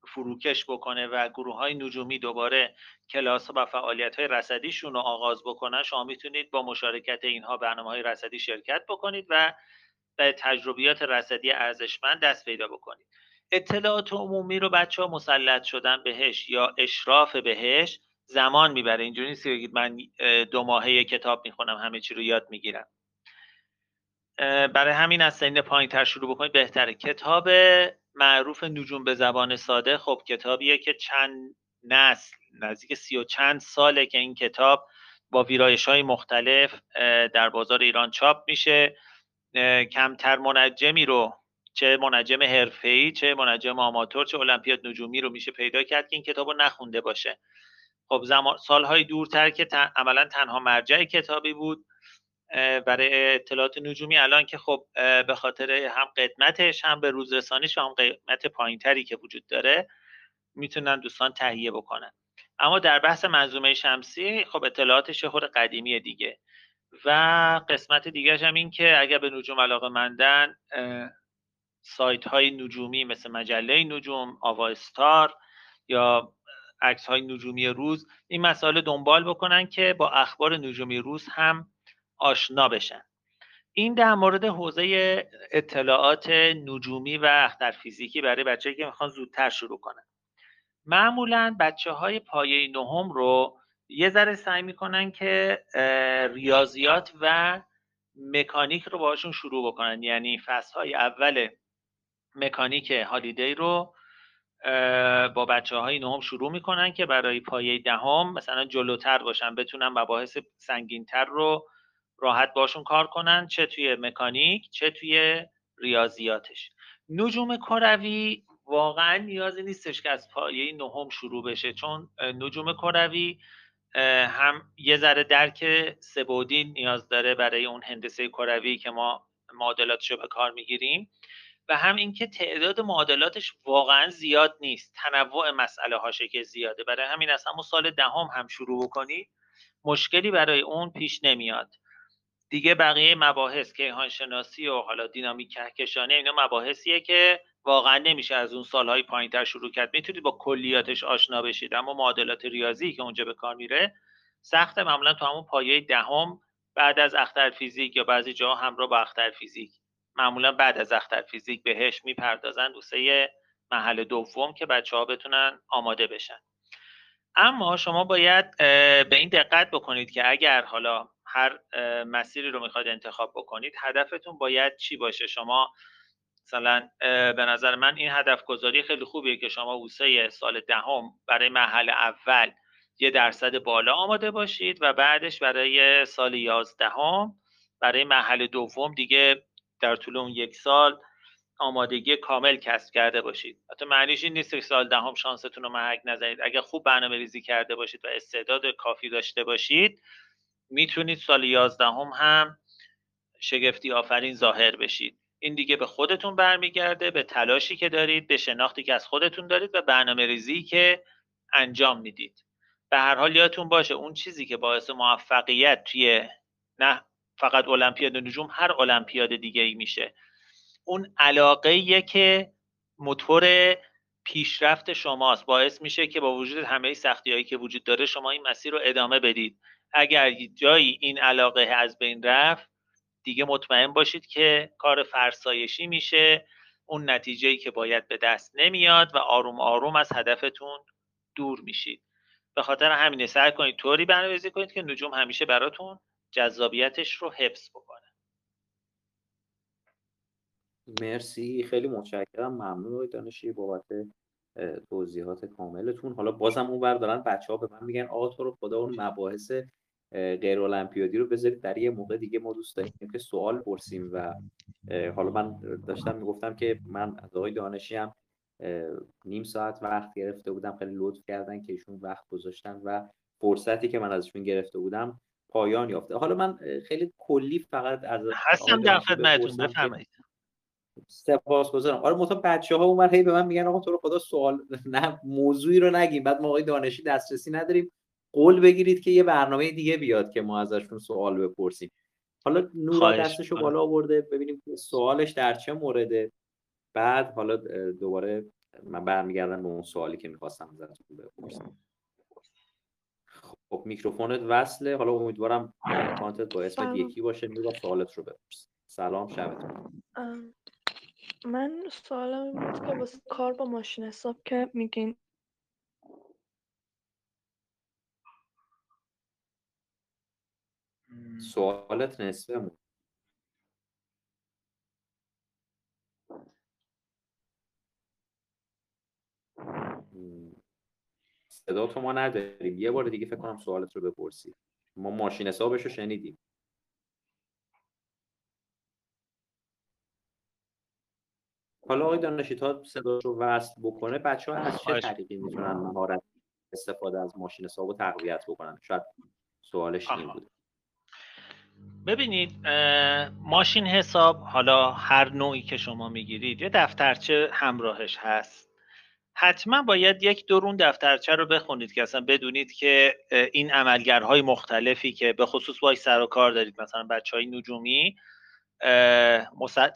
فروکش بکنه و گروه های نجومی دوباره کلاس و فعالیت های رسدیشون رو آغاز بکنن شما می‌تونید با مشارکت اینها برنامه های رسدی شرکت بکنید و به تجربیات رسدی ارزشمند دست پیدا بکنید. اطلاعات عمومی رو بچه ها مسلط شدن بهش یا اشراف بهش زمان می‌بره. اینجوری نیست که من دو ماهه کتاب می‌خونم همه چی رو یاد می‌گیرم. برای همین از سین پایین تر شروع بکنید بهتره. کتاب معروف نجوم به زبان ساده خب کتابیه که چند نسل نزدیک سی و چند ساله که این کتاب با ویرایش های مختلف در بازار ایران چاپ میشه. کمتر منجمی رو چه منجم حرفه‌ای چه منجم آماتور چه المپیاد نجومی رو میشه پیدا کرد که این کتاب رو نخونده باشه. خب زمان سالهای دورتر که عملا تنها مرجع کتابی بود. برای اطلاعات نجومی الان که خب به خاطر هم قدمتش هم به روزرسانیش و هم قیمت پایینتری که وجود داره می‌تونن دوستان تهیه بکنن. اما در بحث منظومه شمسی خب اطلاعاتش خود قدیمی دیگه. و قسمت دیگرش هم این که اگر به نجوم علاقه مندن سایت های نجومی مثل مجله نجوم آوا استار یا عکس های نجومی روز این مسائل دنبال بکنن که با اخبار نجومی روز هم آشنا بشن. این در مورد حوزه اطلاعات نجومی و اختر فیزیکی برای بچه که می‌خوان زودتر شروع کنن. معمولا بچه های پایه نهم رو یه ذره سعی می‌کنن که ریاضیات و مکانیک رو باشون شروع بکنن. یعنی فصل های اول مکانیک هالیدی رو با بچه های نهم شروع می‌کنن که برای پایه دهم مثلا جلوتر باشن بتونن مباحث سنگینتر رو راحت باشون کار کنن چه توی مکانیک چه توی ریاضیاتش. نجوم کروی واقعا نیازی نیستش که از پایه نهم شروع بشه چون نجوم کروی هم یه ذره درک سبودی نیاز داره برای اون هندسه کروی که ما معادلاتش رو به کار می‌گیریم و هم اینکه تعداد معادلاتش واقعا زیاد نیست. تنوع مسئله هاشه که زیاده. برای همین از همون سال دهم هم, هم شروع بکنید مشکلی برای اون پیش نمیاد. دیگه بقیه مباحث کیهان شناسی و حالا دینامیک کهکشانی اینا مباحثیه که واقعا نمیشه از اون سالهای پایینتر شروع کرد. می‌تونید با کلیاتش آشنا بشید اما معادلات ریاضی که اونجا به کار میره سخت معمولا تو همون پایه دهم بعد از اختر فیزیک یا بعضی جاها همراه با اختر فیزیک. معمولا بعد از اختر فیزیک بهش می‌پردازن دوسته محل دوم که بچه ها بتونن آماده بشن. اما شما باید به این دقت بکنید که اگر حالا هر مسیری رو می‌خواید انتخاب بکنید هدفتون باید چی باشه؟ شما مثلا به نظر من این هدف گذاری خیلی خوبیه که شما اوسه سال دهم برای محل اول یه درصد بالا آماده باشید و بعدش برای سال یازدهم برای محل دوم دیگه در طول اون یک سال آمادگی کامل کسب کرده باشید. حتی معنیش این نیست که سال دهم شانستون رو محک نزنید. اگر خوب برنامه ریزی کرده باشید و استعداد کافی داشته باشید می‌تونید سال یازدهم هم شگفتی آفرین ظاهر بشید. این دیگه به خودتون برمیگرده به تلاشی که دارید به شناختی که از خودتون دارید و برنامه ریزی که انجام می‌دید. به هر حال یادتون باشه اون چیزی که باعث موفقیت توی نه فقط المپیاد نجوم هر المپیاد دیگه ای میشه. اون علاقه که موتور پیشرفت شماست. باعث میشه که با وجود همه سختی هایی که وجود داره شما این مسیر رو ادامه بدید. اگر جایی این علاقه از بین رفت دیگه مطمئن باشید که کار فرسایشی میشه. اون نتیجه که باید به دست نمیاد و آروم آروم از هدفتون دور میشید. به خاطر همینه سعی کنید طوری برنامه‌ریزی کنید که نجوم همیشه براتون جذابیتش رو حفظ بکنه. مرسی. خیلی متشکرم. ممنون دانشی بابت توضیحات کاملتون. حالا بازم اون بر دارن بچه ها به من میگن آقا تو رو خدا اون مباحث غیر المپیادی رو بذارید در یه موقع دیگه ما دوست داریم که سوال پرسیم و حالا من داشتم می‌گفتم که من از آقای دانشی هم نیم ساعت وقت گرفته بودم خیلی لطف کردن که ایشون وقت گذاشتن و فرصتی که من ازشون گرفته بودم پایان یافته. حالا من خیلی کلی فقط از هستم در خدمتتون بفرمایید. سپاسگزارم. آره مثلا بچه ها اون هی به من میگن آقا تو رو خدا سوال نه موضوعی رو نگیم. بعد ما آقای دانشی دسترسی نداریم. قول بگیرید که یه برنامه دیگه بیاد که ما ازشون سوال بپرسیم. حالا نورا دستشو بالا آورده ببینیم سوالش در چه مورده. بعد حالا دوباره من برمیگردم به اون سوالی که می‌خواستم ازتون بپرسم. خب میکروفونت وصله. حالا امیدوارم کانتت با اسمت یکی باشه. نورا سوالت رو بپرس. سلام شبتون من سوالم این بود که واسه کار با ماشین حساب که میگین سوالت نصفه بود صدا تو ما نداریم. یه بار دیگه فکر کنم سوالت رو بپرسی. ما ماشین حسابش رو شنیدیم. حالا آقای دانشی تا صدا رو وصل بکنه بچه ها از چه طریقی می‌تونن مهارت استفاده از ماشین حساب رو تقویت بکنن؟ شاید سوالش این بود. ببینید ماشین حساب حالا هر نوعی که شما می‌گیرید یه دفترچه همراهش هست. حتما باید یک درون دفترچه رو بخونید که اصلا بدونید که این عملگرهای مختلفی که به خصوص باید سر و کار دارید مثلا بچه های نجومی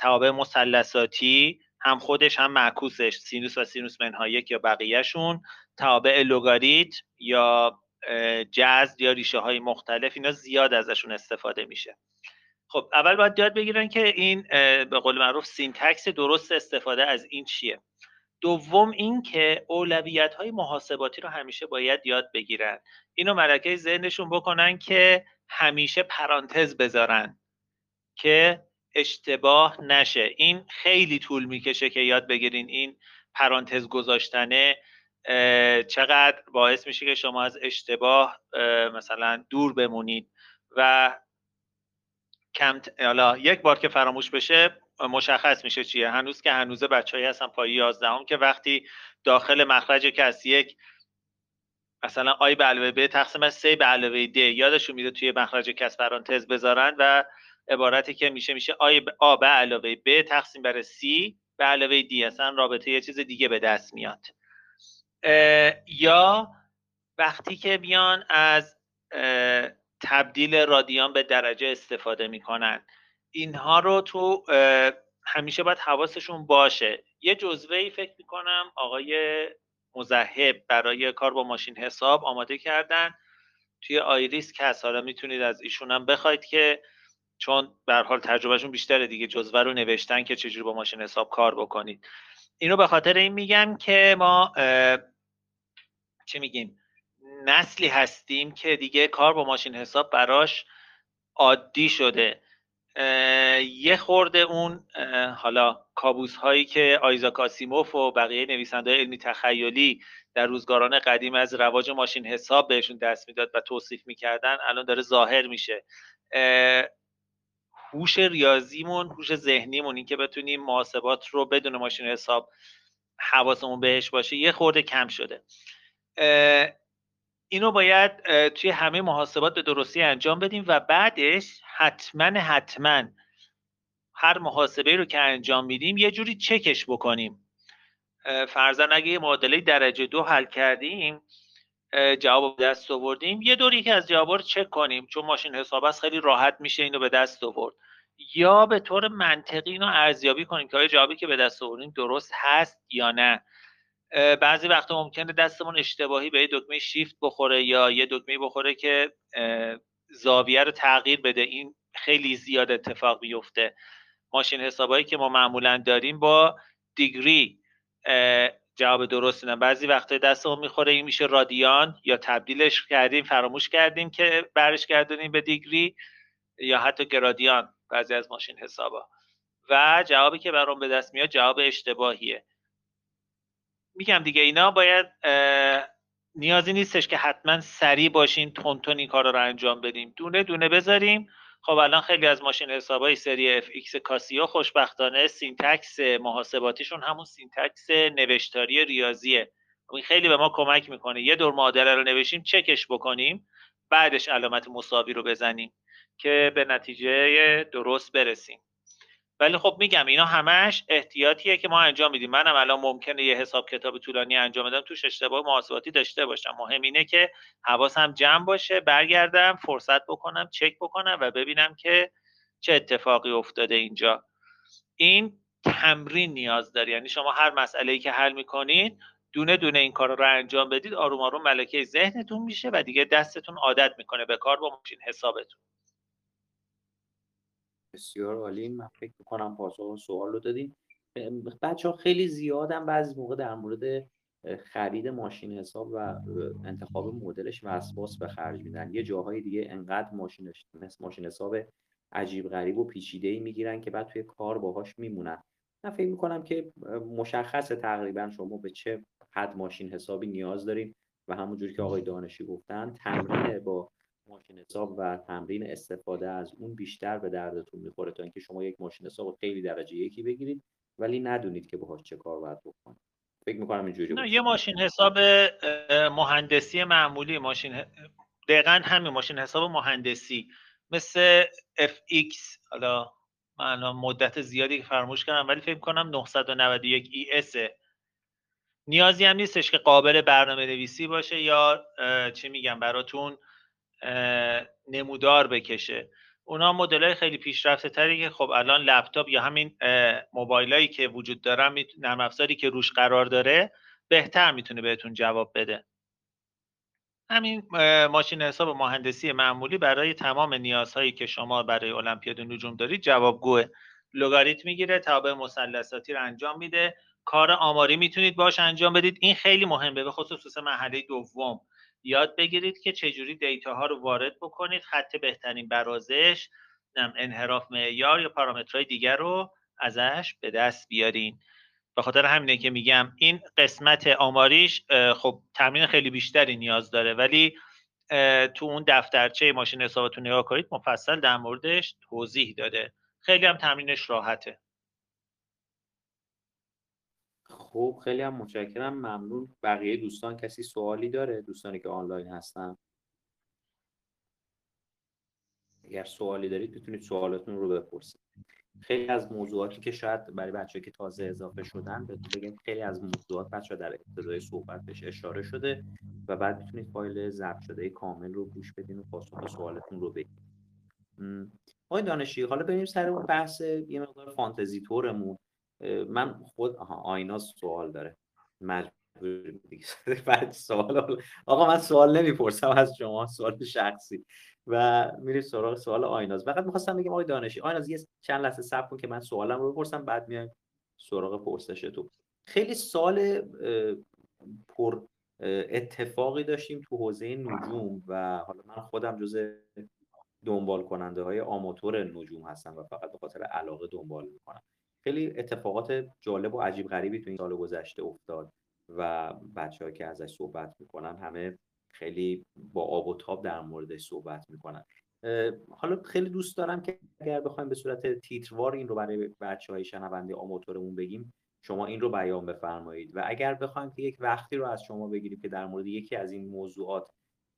توابع مسلساتی هم خودش هم معکوسش سینوس و سینوس منهایک یا بقیهشون توابع لگاریتم یا جذر یا ریشه های مختلف اینا زیاد ازشون استفاده میشه. خب اول باید یاد بگیرن که این به قول معروف syntax درست استفاده از این چیه. دوم اینکه اولویت های محاسباتی رو همیشه باید یاد بگیرن. اینو ملکه ذهنشون بکنن که همیشه پرانتز بذارن که اشتباه نشه. این خیلی طول می‌کشه که یاد بگیرین این پرانتز گذاشتنه. چقدر باعث میشه که شما از اشتباه مثلا دور بمونید و کم حالا یک بار که فراموش بشه مشخص میشه چیه. هنوز که هنوزه بچههایی هستن پای 11 هم که وقتی داخل مخرج کس یک مثلا آی به علاوه ب تقسیم از سه به علاوه د یادشون میده توی مخرج کس پرانتز بذارن و عبارتی که میشه میشه آی آ به علاوه ب تقسیم بر سی به علاوه دی. اصلا رابطه یه چیز دیگه به دست میاد. یا وقتی که بیان از تبدیل رادیان به درجه استفاده می‌کنن. اینها رو تو همیشه باید حواسشون باشه. یه جزوه ای فکر می‌کنم آقای مزهب برای کار با ماشین حساب آماده کردن. توی آیریس هست حالا می‌تونید از ایشون هم بخواید که چون به حال تجربهشون بیشتره دیگه جزوه رو نوشتن که چجوری با ماشین حساب کار بکنید. اینو به خاطر این میگم که ما چه میگیم؟ نسلی هستیم که دیگه کار با ماشین حساب براش عادی شده. یه خورده اون حالا کابوس هایی که آیزا کاسیموف و بقیه نویسنده علمی تخیلی در روزگاران قدیم از رواج ماشین حساب بهشون دست می‌داد و توصیف می‌کردن الان داره ظاهر میشه. هوش ریاضیمون هوش ذهنیمون این که بتونیم محاسبات رو بدون ماشین حساب حواسمون بهش باشه یه خورده کم شده. اینو باید توی همه محاسبات به درستی انجام بدیم و بعدش حتما حتما هر محاسبه رو که انجام میدیم یه جوری چکش بکنیم. فرزن اگه یه معادله درجه دو حل کردیم جواب به دست آوردیم یه دوری که از جواب رو چک کنیم چون ماشین حساب است خیلی راحت میشه اینو به دست آورد. یا به طور منطقی اینو ارزیابی کنیم که آیا جوابی که به دست آوردیم درست هست یا نه؟ بعضی وقتا ممکنه دستمون اشتباهی به یه دکمه شیفت بخوره یا یه دکمه بخوره که زاویه رو تغییر بده. این خیلی زیاد اتفاق بیفته. ماشین حسابایی که ما معمولا داریم با دیگری جواب درست نه. بعضی وقتا دستمون می‌خوره این میشه رادیان یا تبدیلش کردیم فراموش کردیم که برش گردونیم به دیگری یا حتی گرادیان بعضی از ماشین حسابا. و جوابی که برام به دست میاد جواب اشتباهیه. میگم دیگه اینا باید نیازی نیستش که حتما سریع باشیم تون این کار رو انجام بدیم دونه دونه بذاریم. خب الان خیلی از ماشین حسابای سری FX کاسیو خوشبختانه syntax محاسباتیشون همون syntax نوشتاری ریاضیه. این خیلی به ما کمک می‌کنه. یه دور معادله رو نوشتیم چکش بکنیم. بعدش علامت مساوی رو بزنیم که به نتیجه درست برسیم. ولی خب میگم اینا همش احتیاطیه که ما انجام میدیم. منم الان ممکنه یه حساب کتاب طولانی انجام بدم توش اشتباه محاسباتی داشته باشم. مهم اینه که حواسم جمع باشه برگردم فرصت بکنم چک بکنم و ببینم که چه اتفاقی افتاده اینجا. این تمرین نیاز داره. یعنی شما هر مسئله ای که حل می‌کنید دونه دونه این کار رو انجام بدید آروم آروم ملکه ذهنتون میشه و دیگه دستتون عادت می‌کنه به کار با ماشین حسابتون. بسیار عالی. من فکر می‌کنم پاسخ سوال رو دادیم. بچه ها خیلی زیادم بعضی موقع در مورد خرید ماشین حساب و انتخاب مدلش وسواس به خرج میدن. یه جاهای دیگه انقدر ماشین ماشین حساب عجیب غریب و پیچیده ای می‌گیرن که بعد توی کار باهاش میمونن. من فکر می‌کنم که مشخص تقریبا شما به چه حد ماشین حسابی نیاز داریم و همونجوری که آقای دانشی گفتن تمرین با ماشین حساب و تمرین استفاده از اون بیشتر به دردتون می‌خوره تا اینکه شما یک ماشین حساب خیلی درجه یکی بگیرید ولی ندونید که باهاش چه کار باید بکنید. فکر می‌کنم اینجوری نه یه ماشین حساب مهندسی معمولی ماشین دقیقا همین ماشین حساب مهندسی مثل FX حالا من مدت زیادی فراموش کردم ولی فکر کنم 991 ES نیازی هم نیستش که قابل برنامه نویسی باشه یا چی میگم براتون نمودار بکشه. اونا مدل خیلی پیشرفته تری که خب الان لپتاپ یا همین موبایل هایی که وجود دارن نرم افزاری که روش قرار داره بهتر می‌تونه بهتون جواب بده. همین ماشین حساب مهندسی معمولی برای تمام نیازهایی که شما برای المپیاد نجوم دارید جوابگوه. لگاریتم می‌گیره تابع مثلثاتی رو انجام میده. کار آماری می‌تونید باش انجام بدید. این خیلی مهمه به خصوص مرحله دوم. یاد بگیرید که چجوری دیتا ها رو وارد بکنید خط بهترین برازش انحراف معیار یا پارامترهای دیگر رو ازش به دست بیارین. به خاطر همینه که میگم این قسمت آماریش خب تمرین خیلی بیشتری نیاز داره ولی تو اون دفترچه ماشین حسابتون نگاه کنید مفصل در موردش توضیح داده. خیلی هم تمرینش راحته. خب خیلی هم متشکرم. ممنون. بقیه دوستان کسی سوالی داره؟ دوستانی که آنلاین هستن. اگر سوالی دارید می‌تونید سوالاتون رو بپرسید. خیلی از موضوعاتی که شاید برای بچه که تازه اضافه شدن بگیم خیلی از موضوعات بچه در ابتدای صحبت بهش اشاره شده و بعد می‌تونید فایل ضبط شده کامل رو گوش بدین و پاسخ سوالتون رو بگید آقای دانشی حالا بریم سر اون بحث یه مقدار فانتزی تورمون من خود آینا سوال داره. مجبور [laughs] بعد سوال آقا من سوال نمی‌پرسم از شما سوال شخصی. و میریم سراغ سوال آیناز. فقط می‌خواستم بگم آقای دانشی آیناز یه چند لحظه صبر کن که من سوالم رو بپرسم بعد میایم سراغ پرسش تو. خیلی سال پر اتفاقی داشتیم تو حوزه نجوم و حالا من خودم جز دنبال کننده های آماتور نجوم هستم و فقط به خاطر علاقه دنبال می‌کنم. خیلی اتفاقات جالب و عجیب غریبی تو این سال گذشته افتاد و بچه که ازش صحبت می‌کنن همه خیلی با آب و تاب در موردش صحبت می‌کنن. حالا خیلی دوست دارم که اگر بخوایم به صورت تیتروار این رو برای بچه های شنونده آماتورمون بگیم شما این رو بیان بفرمایید. و اگر بخوایم که یک وقتی رو از شما بگیریم که در مورد یکی از این موضوعات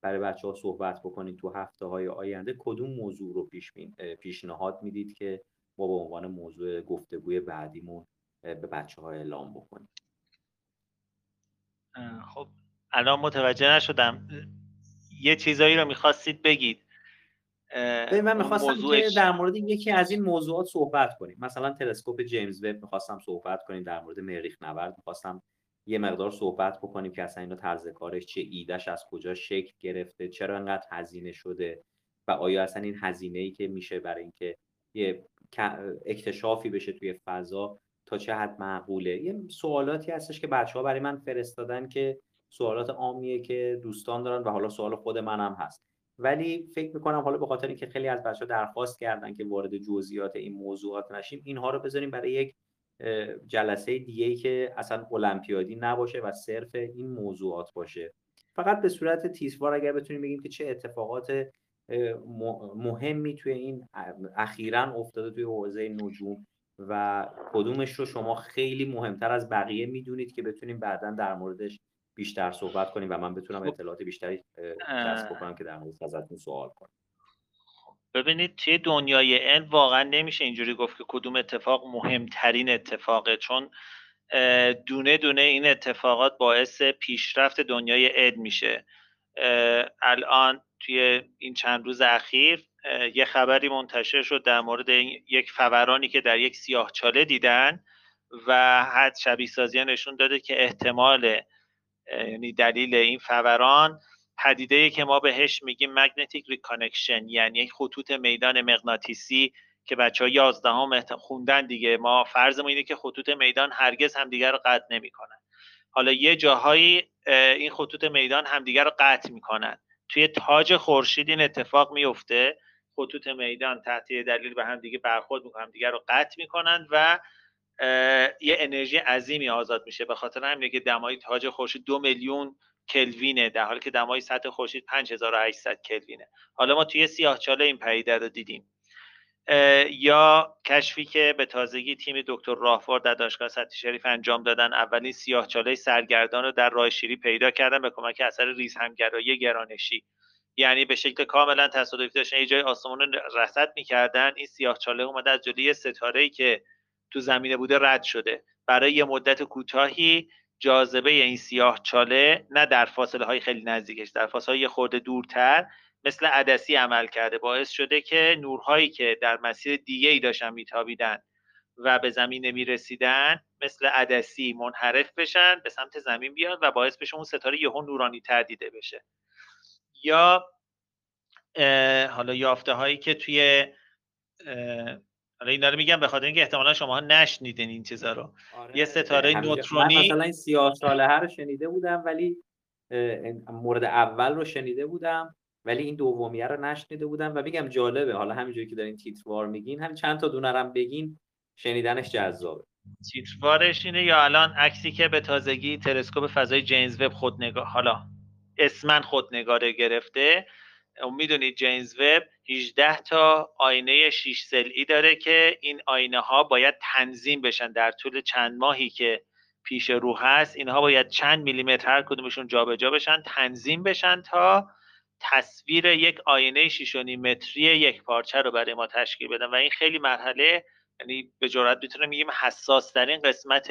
برای بچه ها صحبت بکنید تو هفته های آینده کدوم موضوع رو پیش پیشنهاد می‌دید که ما به عنوان موضوع گفتگوی بعدیمون به بچه ها اعلام بکنیم؟ خب الان متوجه نشدم. یه چیزایی رو می‌خواستید بگید. من می‌خواستم که در مورد یکی از این موضوعات صحبت کنیم. مثلا تلسکوپ جیمز وب می‌خواستم صحبت کنیم در مورد مریخ نورد می‌خواستم یه مقدار صحبت بکنیم که اصلا اینو طرز کارش چه ایدش از کجا شکل گرفته چرا انقدر هزینه شده و آیا اصلا این هزینه ای که میشه برای اینکه یه اکتشافی بشه توی فضا تا چه حد معقوله؟ یه سوالاتی هستش که بچه ها برای من فرستادن که سوالات عامیه که دوستان دارن و حالا سوال خود منم هست. ولی فکر می‌کنم حالا به خاطر اینکه خیلی از بچه درخواست کردن که وارد جزئیات این موضوعات نشیم اینها رو بذاریم برای یک جلسه دیگه که اصلا المپیادی نباشه و صرف این موضوعات باشه. فقط به صورت تیزوار اگر بتونیم بگیم که چه اتفاقات مهمی توی این اخیرا افتاده توی حوزه نجوم و کدومش رو شما خیلی مهمتر از بقیه می‌دونید که بتونیم بعدا در موردش بیشتر صحبت کنیم و من بتونم خب. اطلاعات بیشتری کسب کنم که در مورد ازتون سوال کنم. ببینید توی دنیای علم واقعا نمیشه اینجوری گفت که کدوم اتفاق مهمترین اتفاقه چون دونه دونه این اتفاقات باعث پیشرفت دنیای علم میشه. الان توی این چند روز اخیر یه خبری منتشر شد در مورد یک فورانی که در یک سیاهچاله دیدن و حد شبیه سازی نشون داده که احتمال یعنی دلیل این فوران پدیده که ما بهش میگیم magnetic reconnection یعنی یک خطوط میدان مغناطیسی که بچه ها یازده خوندن دیگه. ما فرضمون اینه که خطوط میدان هرگز همدیگر رو قطع نمی‌کنن. حالا یه جاهایی این خطوط میدان همدیگر رو قطع می‌کنن. توی تاج خورشید این اتفاق میفته خطوط میدان تحت دلیل به هم دیگه برخورد می‌کنن دیگر رو قطع می‌کنن و یه انرژی عظیمی آزاد میشه. به خاطر همینه که دمای تاج خورشید دو میلیون کلوینه. در حالی که دمای سطح خورشید 5800 کلوینه. حالا ما توی سیاهچاله این پدیده رو دیدیم. یا کشفی که به تازگی تیم دکتر راهوار در دانشگاه سطح شریف انجام دادن. اولین سیاهچاله سرگردان رو در راه شیری پیدا کردن به کمک اثر ریز همگرایی گرانشی. یعنی به شکل کاملا تصادفی داشتن. یه جای آسمون رصد می‌کردن. این سیاهچاله اومده از جلوی ستاره که تو زمینه بوده رد شده. برای یه مدت کوتاهی جاذبه این سیاه چاله نه در فاصله های خیلی نزدیکش در فاصله های خورده دورتر مثل عدسی عمل کرده. باعث شده که نورهایی که در مسیر دیگه ای داشتن میتابیدن و به زمین نمی‌رسیدن مثل عدسی منحرف بشن به سمت زمین بیاد و باعث بشه اون ستاره یهو نورانی تر دیده بشه. یا حالا یافته هایی که توی حالا اینا رو میگم به خاطر اینکه احتمالا شما نشنیدین این چیزا رو. آره. یه ستاره نوترونی مثلا این سیاه ساله رو شنیده بودم ولی مورد اول رو شنیده بودم ولی این دومیه رو نشنیده بودم. و میگم جالبه حالا همینجوری که دارین تیتروار میگین هم چند تا دونرم بگین شنیدنش جذابه. تیتروارش اینه یا الان عکسی که به تازگی تلسکوپ فضای جیمز وب خود نگاه حالا اسمن خود نگاره گرفته می‌دونید جیمز وب 18 تا آینه 6 سلئی داره که این آینه ها باید تنظیم بشن در طول چند ماهی که پیش رو هست. اینها باید چند میلیمتر هر کدومشون جابجا بشن تنظیم بشن تا تصویر یک آینه 6 متری یک پارچه رو برای ما تشکیل بدن. و این خیلی مرحله یعنی به جرات می‌تونم میگیم حساس ترین قسمت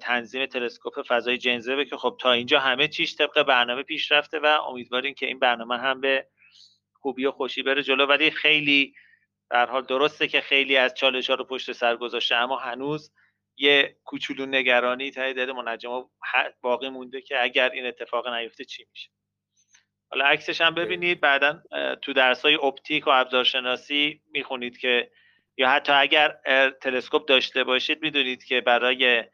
تنظیم تلسکوپ فضای جیمز که خب تا اینجا همه چیش طبق برنامه پیش رفته و امیدواریم که این برنامه هم به خوبی و خوشی بره جلو. ولی خیلی در حال درسته که خیلی از چالش ها رو پشت سر گذاشته اما هنوز یه کوچولو نگرانی تای دل منجم باقی مونده که اگر این اتفاق نیفته چی میشه؟ حالا عکسش هم ببینید بعدا تو درس های اپتیک و ابزارشناسی می‌خونید که یا حتی اگر تلسکوپ داشته باشید می‌دونید که برای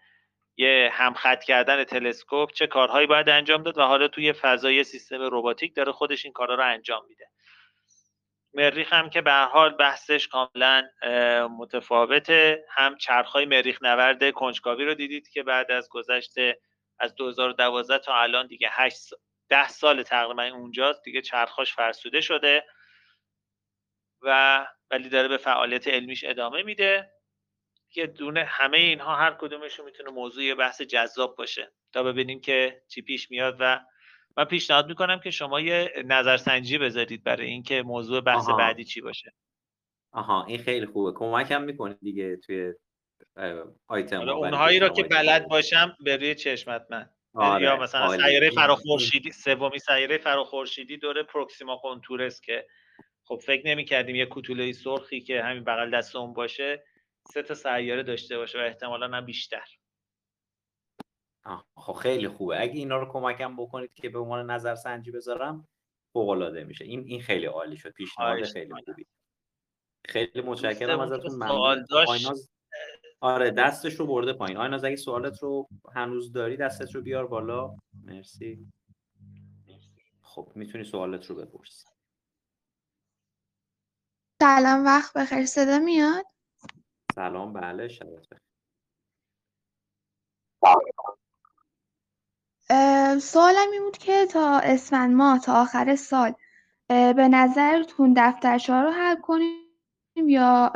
یه همخط کردن تلسکوپ چه کارهایی باید انجام داد و حالا توی فضای سیستم رباتیک داره خودش این کارا رو انجام میده. مریخ هم که به حال بحثش کاملا متفاوته. هم چرخهای مریخ نورد کنجکاوی رو دیدید که بعد از گذشته از 2012 تا الان دیگه 8 ده سال تقریبا اونجاست دیگه چرخاش فرسوده شده و ولی داره به فعالیت علمیش ادامه میده. که دونه همه اینها هر کدومشون می‌تونه موضوع بحث جذاب باشه تا ببینیم که چی پیش میاد و من پیشنهاد می‌کنم که شما یه نظرسنجی بذارید برای اینکه موضوع بحث بعدی چی باشه. آها این خیلی خوبه. کمکم می‌کنه دیگه توی آیتم اونهایی رو که بلد باشم به روی چشمت من. آره، یا مثلا سیاره فراخورشیدی سومی سیاره فراخورشیدی دوره پروکسیما کنتورس که خب فکر نمی کردیم یه کوتوله سرخی که همین بغل دست اون باشه. سه تا سیاره داشته باشه و احتمالا نه بیشتر. خب خیلی خوبه. اگه اینا رو کمکم بکنید که به عنوان نظر سنجی بذارم فوق العاده میشه. این این خیلی عالی شد. پیشنهاد خیلی خوبی. خیلی متشکرم ازتون. ممنون. آیناز آره دستش رو برده پایین. آیناز اگه سوالت رو هنوز داری دستت رو بیار بالا. مرسی. خب می‌تونی سوالت رو بپرسی. سلام وقت بخیر. صدا میاد؟ سلام بله شبت سوالم این بود که تا اسفند ماه تا آخر سال به نظرتون دفترچه رو حل کنیم یا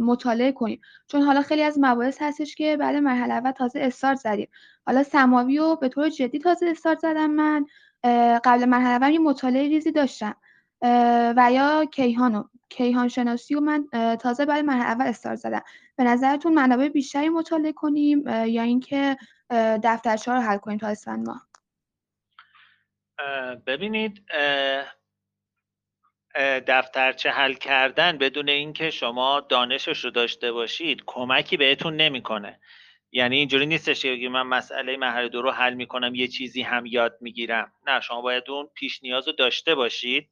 مطالعه کنیم؟ چون حالا خیلی از مباحث هستش که بعد مرحله اول تازه استارت زدیم. حالا سماوی رو به طور جدی تازه استارت زدم من. قبل مرحله اول یه مطالعه ریزی داشتم. و یا کیهانو کیهان شناسی و من تازه بعد مرحله اول استارت زدم. به نظرتون منابع بیشتری مطالعه کنیم یا اینکه دفترچه رو حل کنیم تا اسفند ماه؟ ببینید دفترچه حل کردن بدون اینکه شما دانشش رو داشته باشید کمکی بهتون نمی‌کنه. یعنی اینجوری نیستش که من مسئله مرحله دو رو حل می‌کنم یه چیزی هم یاد می‌گیرم. نه شما باید اون پیش نیاز رو داشته باشید.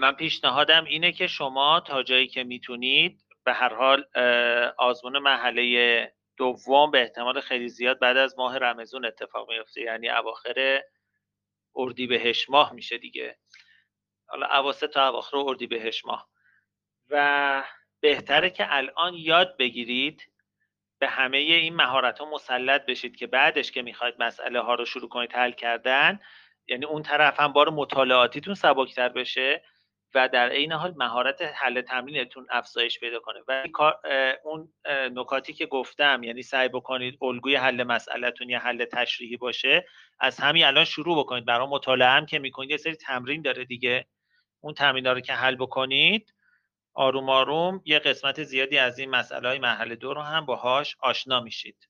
من پیشنهادم اینه که شما تا جایی که می‌تونید به هر حال آزمون محله دوم به احتمال خیلی زیاد بعد از ماه رمزون اتفاق میفته یعنی اواخر اردیبهشت ماه میشه دیگه. حالا اواسط تا اواخر اردیبهشت ماه. و بهتره که الان یاد بگیرید به همه این مهارت ها مسلط بشید که بعدش که می‌خواید مسئله ها رو شروع کنید حل کردن یعنی اون طرف هم بار مطالعاتیتون سبکتر بشه و در عین حال مهارت حل تمرینتون افزایش پیدا کنه. و اون نکاتی که گفتم یعنی سعی بکنید الگوی حل مسئلهتون یا حل تشریحی باشه از همین الان شروع بکنید. برای مطالعه هم که می‌کنید یه سری تمرین داره دیگه. اون تمرین رو که حل بکنید آروم آروم یه قسمت زیادی از این مسئله های مرحله دو رو هم باهاش آشنا میشید.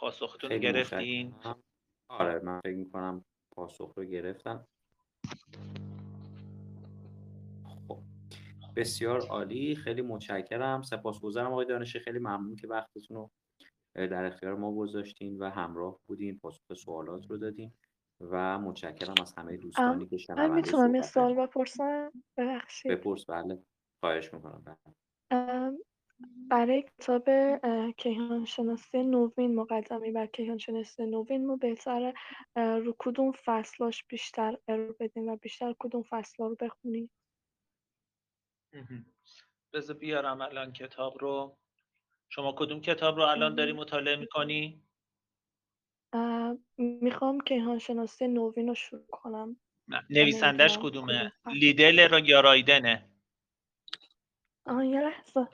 پاسختون رو گرفتین. آره من فکر می‌کنم پاسخ رو گرفتم خب بسیار عالی خیلی متشکرم. سپاسگزارم آقای دانشی خیلی ممنون که وقتتون رو در اختیار ما گذاشتین و همراه بودین پاسخ سوالات رو دادین و متشکرم از همه دوستانی که شنونده می‌تونم یه سوال بپرسم؟ ببخشید. بپرس. بله خواهش می‌کنم. بله. برای کتاب کیهان شناسی نوین مقدمی. بر کیهان شناسی نوین ما بهتر رو کدوم فصلاش بیشتر ارو بدیم و بیشتر کدوم فصلا رو بخونیم. بذار بیارم الان کتاب رو. شما کدوم کتاب رو الان داری مطالعه می‌کنی؟ می‌خوام کیهان شناسی نوین رو شروع کنم. نویسندش کدومه؟ لیدل یا رایدنه؟ آه یه لحظه.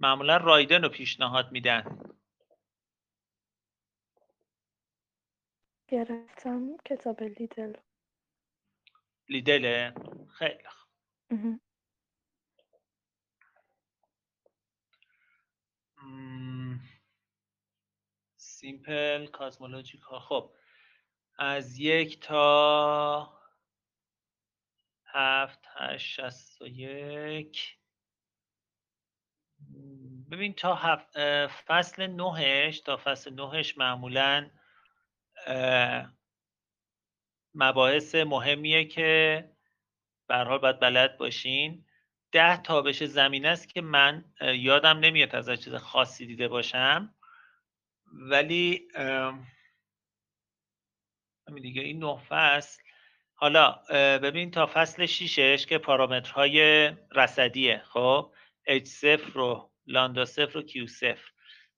معمولا رایدن رو پیشنهاد میدن. گرفتم کتاب لیدل. لیدله خیلی سیمپل کازمولوژیکا. خب. از یک تا هفت هشت شست و یک. ببین تا هفت فصل نهش تا فصل نهش معمولا مباحث مهمیه که برحال باید بلد باشین. ده تابش زمین است که من یادم نمیاد از چیز خاصی دیده باشم. ولی همین دیگه. این نه فصل. حالا ببین تا فصل شیشش که پارامترهای رصدیه خب؟ H0 رو لاندا صفر و Q صفر.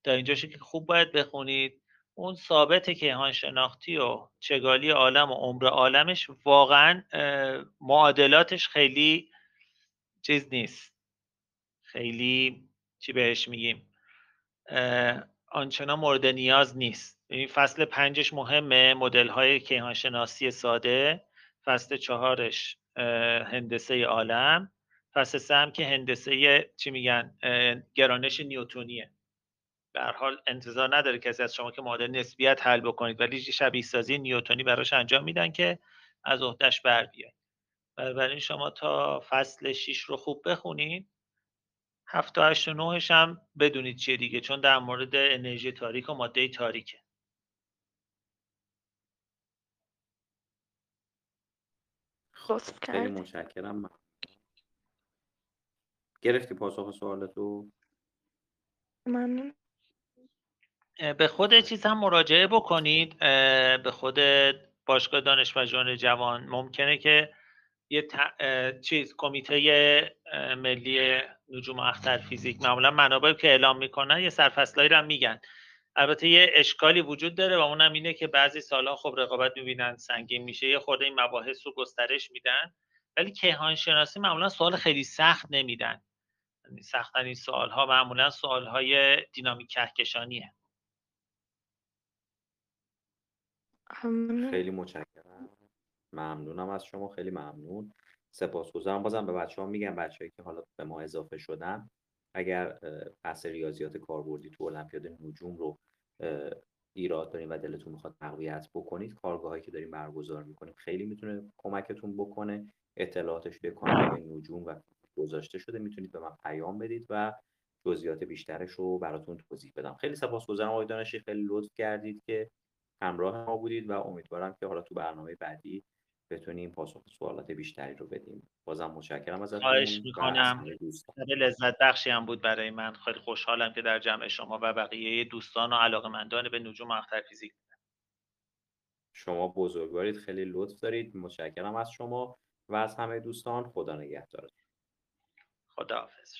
تا اینجاش که خوب باید بخونید. اون ثابت کیهان شناختی و چگالی عالم و عمر عالمش واقعا معادلاتش خیلی چیز نیست. خیلی چی بهش میگیم؟ آنچنان مورد نیاز نیست. این فصل پنجش مهمه مدل های کیهانشناسی ساده فصل چهارش هندسه عالم فصل سه هم که هندسه چی میگن گرانش نیوتونیه. در حال انتظار نداره کسی از شما که معادل نسبیت حل بکنید ولی شبیه سازی نیوتونی براش انجام میدن که از عهدهش بر بیاید بنابراین شما تا فصل 6 رو خوب بخونید. هفت و هشت و نهش هم بدونید چیه دیگه چون در مورد انرژی تاریک و ماده تاریکه. لطف خیلی متشکرم. من گرفتی پاسخ سوالتو؟ ممنون. اه، به خود چیز هم مراجعه بکنید. به خود باشگاه دانش جوان. ممکنه که یه ت- چیز کمیته ملی نجوم اختر فیزیک معمولا منابع که اعلام می‌کنن یه سرفصلایی رو هم میگن. البته یه اشکالی وجود داره و اونم اینه که بعضی سالها خب رقابت می‌بینن سنگین میشه یه خورده این مباحث رو گسترش میدن. ولی کیهان شناسی معمولا سوال خیلی سخت نمیدن. یعنی سختترین سوال ها معمولا سوال های دینامیک کهکشانیه. خیلی متشکرم. ممنونم از شما. خیلی ممنون. سپاسگزارم. بازم به بچه ها میگم بچه‌ای که حالا به ما اضافه شدن اگر بحث ریاضیات کاربردی تو المپیاد نجوم رو ایراد دارین و دلتون می‌خواد تقویت بکنید کارگاهایی که داریم برگزار می‌کنیم خیلی می‌تونه کمکتون بکنه اطلاعاتش توی کانال نجوم و گذاشته شده می‌تونید به من پیام بدید و جزئیات بیشترش رو براتون توضیح بدم. خیلی سپاسگزارم آقای دانشی خیلی لطف کردید که همراه ما بودید و امیدوارم که حالا تو برنامه بعدی بتونیم پاسخ سوالات بیشتری رو بدیم. بازم متشکرم ازتون. خواهش می‌کنم. لذت بخشی هم بود برای من. خیلی خوشحالم که در جمع شما و بقیه دوستان و علاقمندان به نجوم اختر فیزیک. شما بزرگوارید. خیلی لطف دارید. متشکرم از شما و از همه دوستان. خدا نگهدار خداحافظ.